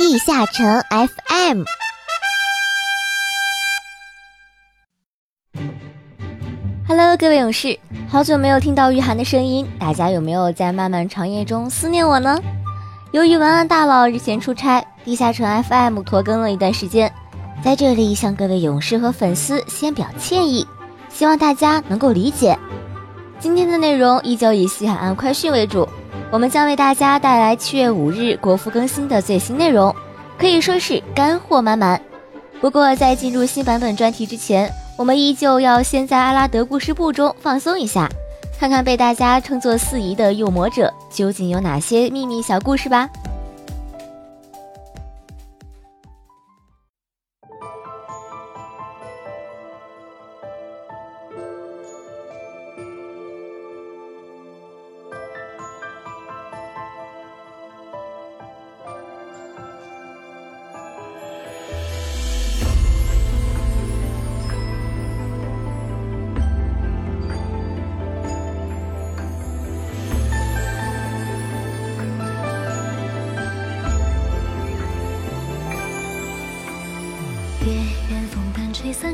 地下城 FM。Hello，各位勇士，好久没有听到玉涵的声音，大家有没有在漫漫长夜中思念我呢？由于文案大佬日前出差，地下城 FM 拖更了一段时间，在这里向各位勇士和粉丝先表歉意，希望大家能够理解。今天的内容依旧以西海岸快讯为主，我们将为大家带来七月五日国服更新的最新内容，可以说是干货满满。不过在进入新版本专题之前，我们依旧要先在阿拉德故事簿中放松一下，看看被大家称作四姨的诱魔者究竟有哪些秘密小故事吧。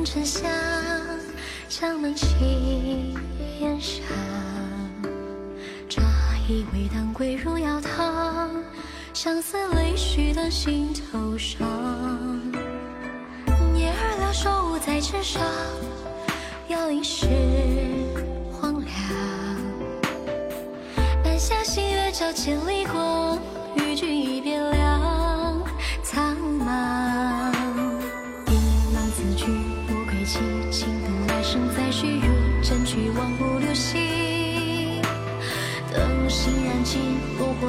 沉香，江门起烟沙。乍以为当归入药汤，相思泪许的心头上。叶儿两手在枝上，摇影是荒凉。半夏新月照千里光，与君一别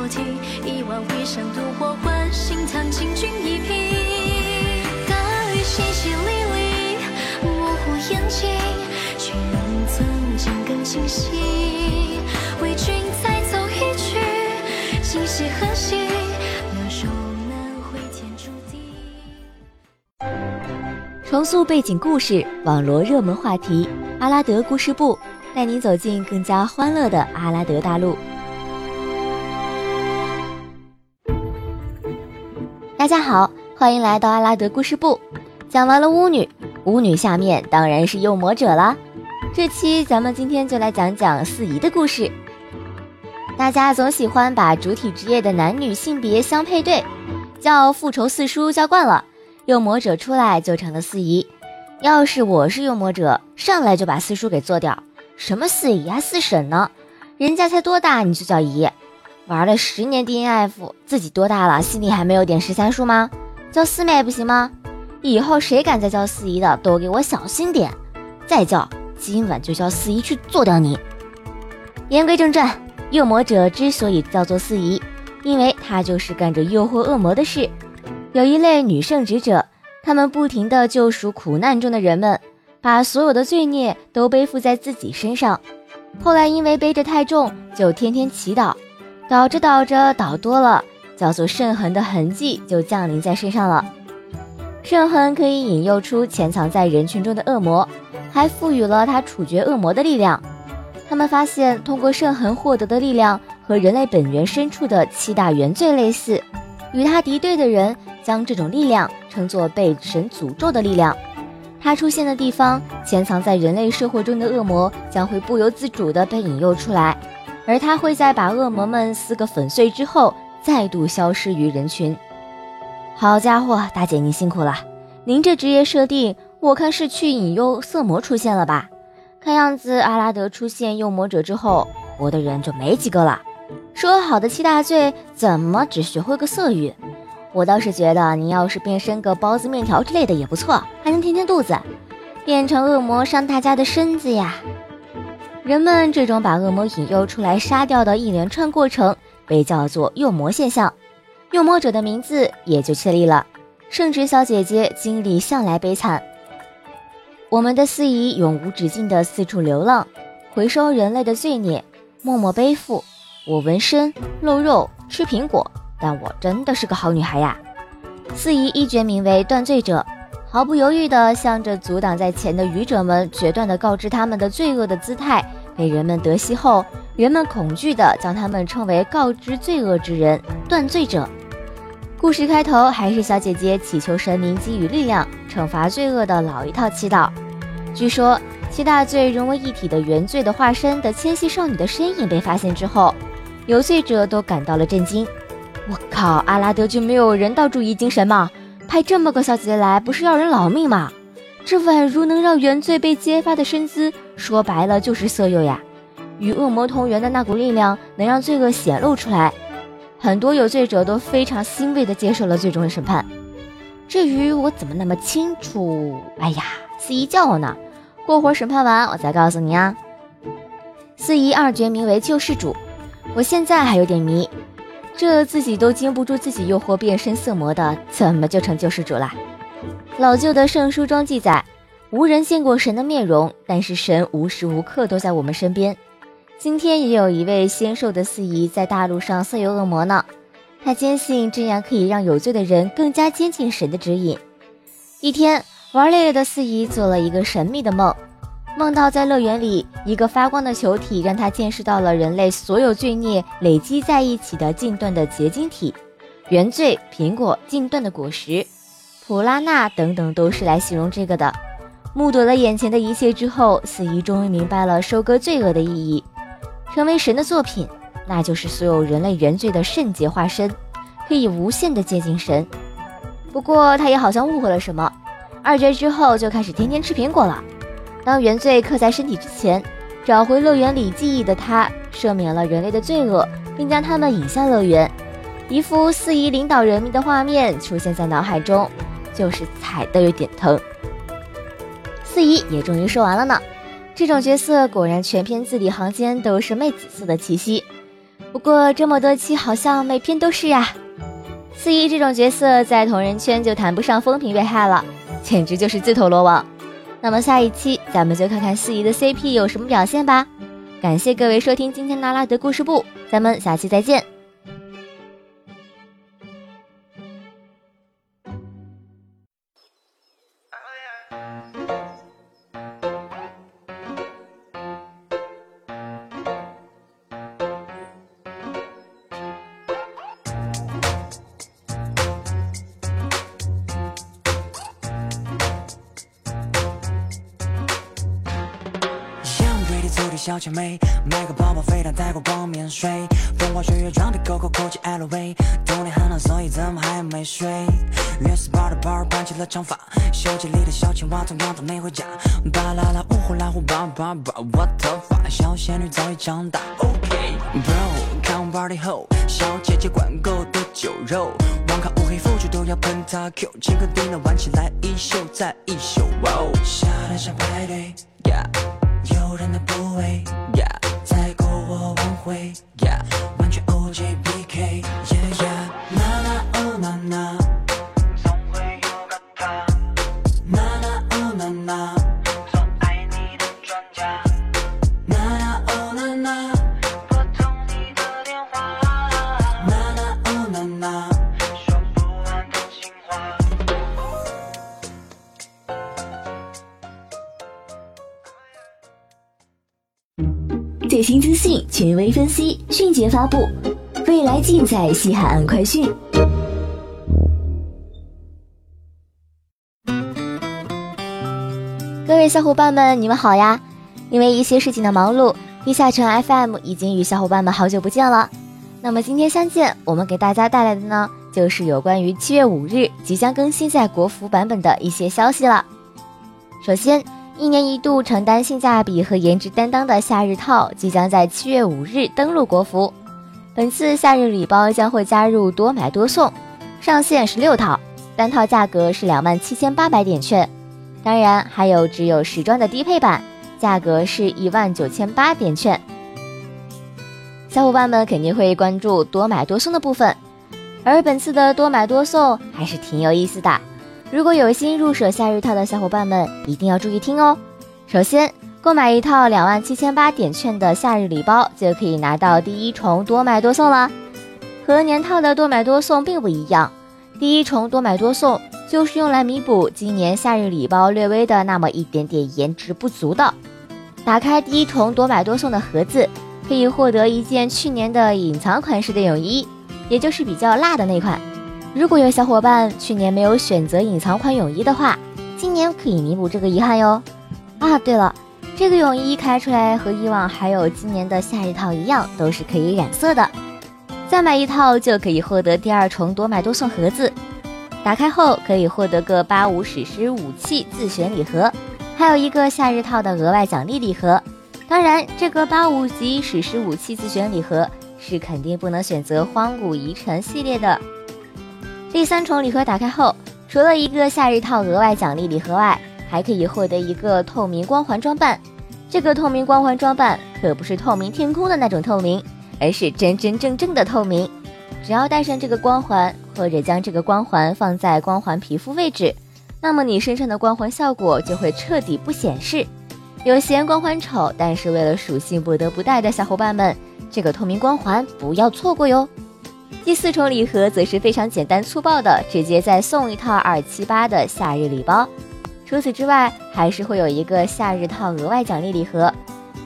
炉火停，一碗回香独火换心烫，敬君一瓶。大雨淅淅沥沥，模糊眼睛，却让曾经更清晰。为君再奏一曲，今夕何夕？重塑背景故事，网罗热门话题。阿拉德故事部带您走进更加欢乐的阿拉德大陆。大家好，欢迎来到阿拉德故事部。讲完了巫女，巫女下面当然是诱魔者啦。这期咱们今天就来讲讲四姨的故事。大家总喜欢把主体职业的男女性别相配对，叫复仇四叔叫惯了。诱魔者出来就成了四姨，要是我是诱魔者，上来就把四叔给做掉。什么四姨啊四婶呢？人家才多大你就叫姨？玩了十年 DNF，自己多大了，心里还没有点十三叔吗？叫四妹不行吗？以后谁敢再叫四姨的，都给我小心点。再叫，今晚就叫四姨去做掉你。言归正传，诱魔者之所以叫做四姨，因为她就是干着诱惑恶魔的事。有一类女圣职者，他们不停地救赎苦难中的人们，把所有的罪孽都背负在自己身上。后来因为背着太重，就天天祈祷，倒着倒着倒多了，叫做圣痕的痕迹就降临在身上了。圣痕可以引诱出潜藏在人群中的恶魔，还赋予了他处决恶魔的力量。他们发现，通过圣痕获得的力量和人类本源深处的七大原罪类似，与他敌对的人。将这种力量称作被神诅咒的力量，它出现的地方，潜藏在人类社会中的恶魔将会不由自主地被引诱出来，而他会在把恶魔们撕个粉碎之后，再度消失于人群。好家伙，大姐您辛苦了，您这职业设定，我看是去引诱色魔出现了吧？看样子阿拉德出现诱魔者之后，活的人就没几个了。说好的七大罪，怎么只学会个色欲？我倒是觉得，您要是变身个包子、面条之类的也不错，还能填填肚子。变成恶魔伤大家的身子呀！人们这种把恶魔引诱出来杀掉的一连串过程，被叫做诱魔现象。诱魔者的名字也就确立了。圣职小姐姐经历向来悲惨，我们的司仪永无止境的四处流浪，回收人类的罪孽，默默背负。我纹身、露肉、吃苹果。但我真的是个好女孩呀！四姨一决名为断罪者，毫不犹豫地向着阻挡在前的愚者们决断地告知他们的罪恶的姿态，被人们得悉后，人们恐惧地将他们称为告知罪恶之人——断罪者。故事开头还是小姐姐祈求神明给予力量，惩罚罪恶的老一套祈祷。据说七大罪融为一体的原罪的化身的纤细少女的身影被发现之后，有罪者都感到了震惊。我靠，阿拉德就没有人道主义精神吗？派这么个小姐姐来，不是要人老命吗？这宛如能让原罪被揭发的身姿，说白了就是色诱呀！与恶魔同源的那股力量，能让罪恶显露出来。很多有罪者都非常欣慰地接受了最终的审判。至于我怎么那么清楚？哎呀，司仪叫我呢，过会儿审判完我再告诉你啊。司仪二绝名为救世主，我现在还有点迷，这自己都经不住自己诱惑变身色魔的，怎么就成救世主了？老旧的圣书中记载，无人见过神的面容，但是神无时无刻都在我们身边。今天也有一位仙瘦的司仪在大陆上色诱恶魔呢，他坚信这样可以让有罪的人更加接近神的指引。一天玩累了的司仪做了一个神秘的梦，梦到在乐园里，一个发光的球体让他见识到了人类所有罪孽累积在一起的禁断的结晶体，原罪、苹果、禁断的果实。普拉纳等等都是来形容这个的。目睹了眼前的一切之后，四姨终于明白了收割罪恶的意义。成为神的作品，那就是所有人类原罪的圣洁化身，可以无限的接近神。不过他也好像误会了什么。二绝之后就开始天天吃苹果了。当原罪刻在身体之前，找回乐园里记忆的他，赦免了人类的罪恶，并将他们引向乐园。一幅四姨领导人民的画面出现在脑海中。就是踩的有点疼。四姨也终于说完了呢。这种角色果然全篇字里行间都是妹子色的气息。不过这么多期好像每篇都是呀。四姨这种角色在同人圈就谈不上风评被害了，简直就是自投罗网。那么下一期咱们就看看四姨的 CP 有什么表现吧。感谢各位收听今天的拉德故事部，咱们下期再见。小姐妹，买个包包飞到泰国逛免税，风花雪月装的 COCO 口气 LV，冬天很冷，所以怎么还没睡？约斯巴的包盘起了长发，手机里的小青蛙同样都没回家。巴啦啦，呜呼啦呼，叭叭叭，我头发小仙女早已长大。OK，Bro，看完 party 后，小姐姐管够的酒肉，网咖乌黑腐竹都要喷他 Q，请客订了玩起来一宿再一宿。夏天像派对，Yeah。诱人的部位，在篝火晚会，最新资讯，权威分析，迅捷发布，未来尽在西海岸快讯。各位小伙伴们，你们好呀！因为一些事情的忙碌，地下城 FM 已经与小伙伴们好久不见了。那么今天相见，我们给大家带来的呢，就是有关于七月五日即将更新在国服版本的一些消息了。首先。一年一度承担性价比和颜值担当的夏日套即将在七月五日登陆国服。本次夏日礼包将会加入多买多送，上线十六套，单套价格是两万七千八百点券。当然还有只有时装的低配版，价格是一万九千八点券。小伙伴们肯定会关注多买多送的部分，而本次的多买多送还是挺有意思的。如果有心入手夏日套的小伙伴们，一定要注意听哦。首先，购买一套两万七千八点券的夏日礼包，就可以拿到第一重多买多送了。和年套的多买多送并不一样，第一重多买多送就是用来弥补今年夏日礼包略微的那么一点点颜值不足的。打开第一重多买多送的盒子，可以获得一件去年的隐藏款式的泳衣，也就是比较辣的那款。如果有小伙伴去年没有选择隐藏款泳衣的话，今年可以弥补这个遗憾哟。啊，对了，这个泳衣开出来和以往还有今年的夏日套一样，都是可以染色的。再买一套就可以获得第二重多买多送盒子，打开后可以获得个八五史诗武器自选礼盒，还有一个夏日套的额外奖励礼盒。当然，这个八五级史诗武器自选礼盒是肯定不能选择荒古遗尘系列的。第三重礼盒打开后，除了一个夏日套额外奖励礼盒外，还可以获得一个透明光环装扮。这个透明光环装扮可不是透明天空的那种透明，而是真真正正的透明。只要戴上这个光环，或者将这个光环放在光环皮肤位置，那么你身上的光环效果就会彻底不显示。有嫌光环丑，但是为了属性不得不戴的小伙伴们，这个透明光环不要错过哟。第四重礼盒则是非常简单粗暴的，直接再送一套二七八的夏日礼包。除此之外，还是会有一个夏日套额外奖励礼盒。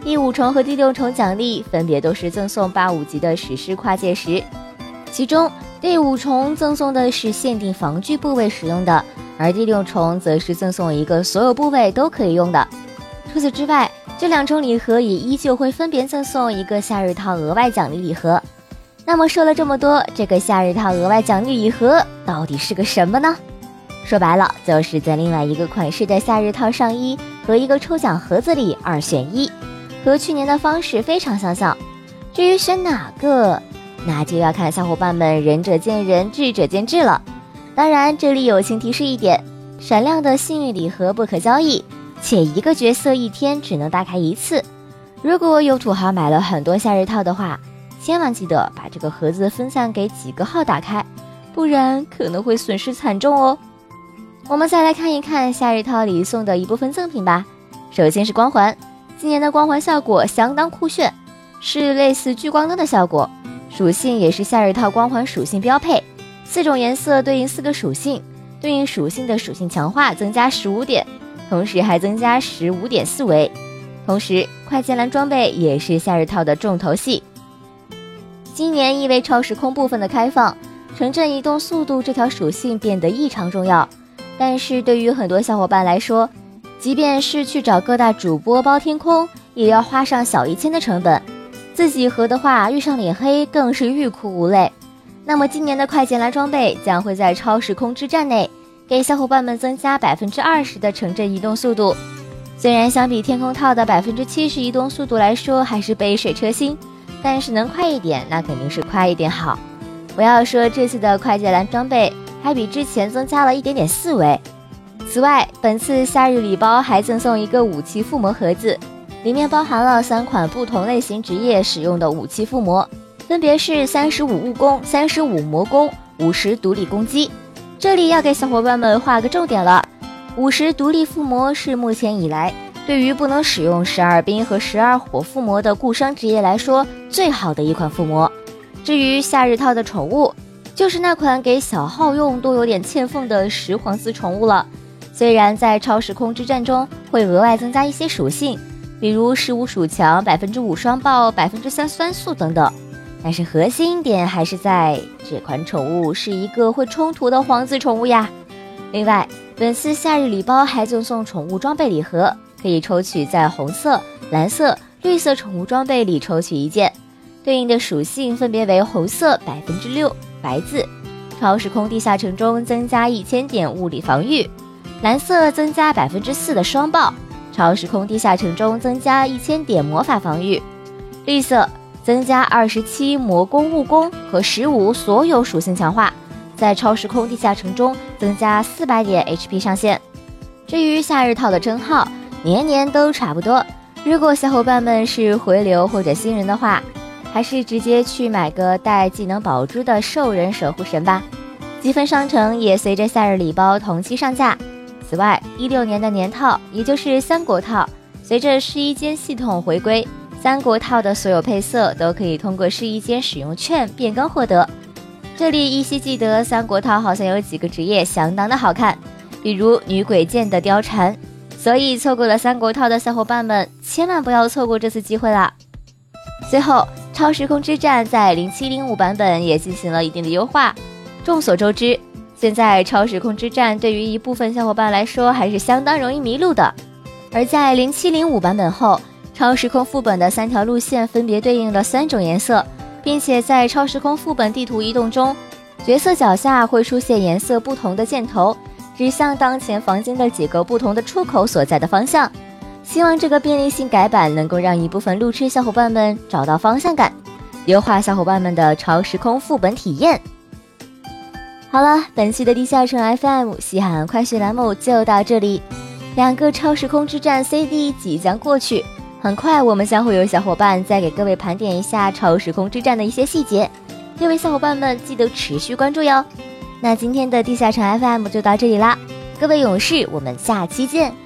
第五重和第六重奖励分别都是赠送八五级的史诗跨界石，其中第五重赠送的是限定防具部位使用的，而第六重则是赠送一个所有部位都可以用的。除此之外，这两重礼盒也依旧会分别赠送一个夏日套额外奖励礼盒。那么说了这么多，这个夏日套额外奖励礼盒到底是个什么呢？说白了，就是在另外一个款式的夏日套上衣和一个抽奖盒子里二选一，和去年的方式非常相像。至于选哪个，那就要看小伙伴们仁者见仁，智者见智了。当然，这里友情提示一点：闪亮的幸运礼盒不可交易。且一个角色一天只能打开一次。如果有土豪买了很多夏日套的话，千万记得把这个盒子分散给几个号打开，不然可能会损失惨重哦。我们再来看一看夏日套里送的一部分赠品吧。首先是光环，今年的光环效果相当酷炫，是类似聚光灯的效果，属性也是夏日套光环属性标配，四种颜色对应四个属性，对应属性的属性强化增加十五点。同时还增加十五点四维，同时快捷栏装备也是夏日套的重头戏。今年因为超时空部分的开放，城镇移动速度这条属性变得异常重要。但是对于很多小伙伴来说，即便是去找各大主播包天空，也要花上小一千的成本。自己合的话，遇上脸黑更是欲哭无泪。那么今年的快捷蓝装备将会在超时空之战内。给小伙伴们增加百分之二十的城镇移动速度，虽然相比天空套的百分之七十移动速度来说还是杯水车薪，但是能快一点那肯定是快一点好。不要说这次的快捷蓝装备还比之前增加了一点点四维。此外，本次夏日礼包还赠送一个武器附魔盒子，里面包含了三款不同类型职业使用的武器附魔，分别是三十五物攻、三十五魔攻、五十独立攻击。这里要给小伙伴们画个重点了，五十独立附魔是目前以来对于不能使用十二冰和十二火附魔的固伤职业来说最好的一款附魔。至于夏日套的宠物，就是那款给小号用都有点欠奉的十皇丝宠物了。虽然在超时空之战中会额外增加一些属性，比如十五属强、百分之五双爆、百分之三酸素等等。但是核心点还是在这款宠物是一个会冲突的皇子宠物呀。另外，本次夏日礼包还赠送宠物装备礼盒，可以抽取在红色、蓝色、绿色宠物装备里抽取一件，对应的属性分别为红色百分之六白字，超时空地下城中增加一千点物理防御；蓝色增加百分之四的双爆，超时空地下城中增加一千点魔法防御；绿色。增加二十七魔攻物攻和十五所有属性强化，在超时空地下城中增加四百点 HP 上限。至于夏日套的称号，年年都差不多。如果小伙伴们是回流或者新人的话，还是直接去买个带技能宝珠的兽人守护神吧。积分商城也随着夏日礼包同期上架。此外，一六年的年套，也就是三国套，随着试衣间系统回归。三国套的所有配色都可以通过试衣间使用券变更获得。这里依稀记得三国套好像有几个职业相当的好看，比如女鬼剑的貂蝉。所以错过了三国套的小伙伴们，千万不要错过这次机会啦！最后，超时空之战在零七零五版本也进行了一定的优化，众所周知，现在超时空之战对于一部分小伙伴来说还是相当容易迷路的。而在零七零五版本后，超时空副本的三条路线分别对应了三种颜色，并且在超时空副本地图移动中，角色脚下会出现颜色不同的箭头，指向当前房间的几个不同的出口所在的方向。希望这个便利性改版能够让一部分路痴小伙伴们找到方向感，优化小伙伴们的超时空副本体验。好了，本期的地下城 FM 西海岸快讯栏目就到这里。两个超时空之战 CD 即将过去，很快我们将会有小伙伴再给各位盘点一下超时空之战的一些细节，各位小伙伴们记得持续关注哟。那今天的地下城 FM 就到这里啦，各位勇士，我们下期见。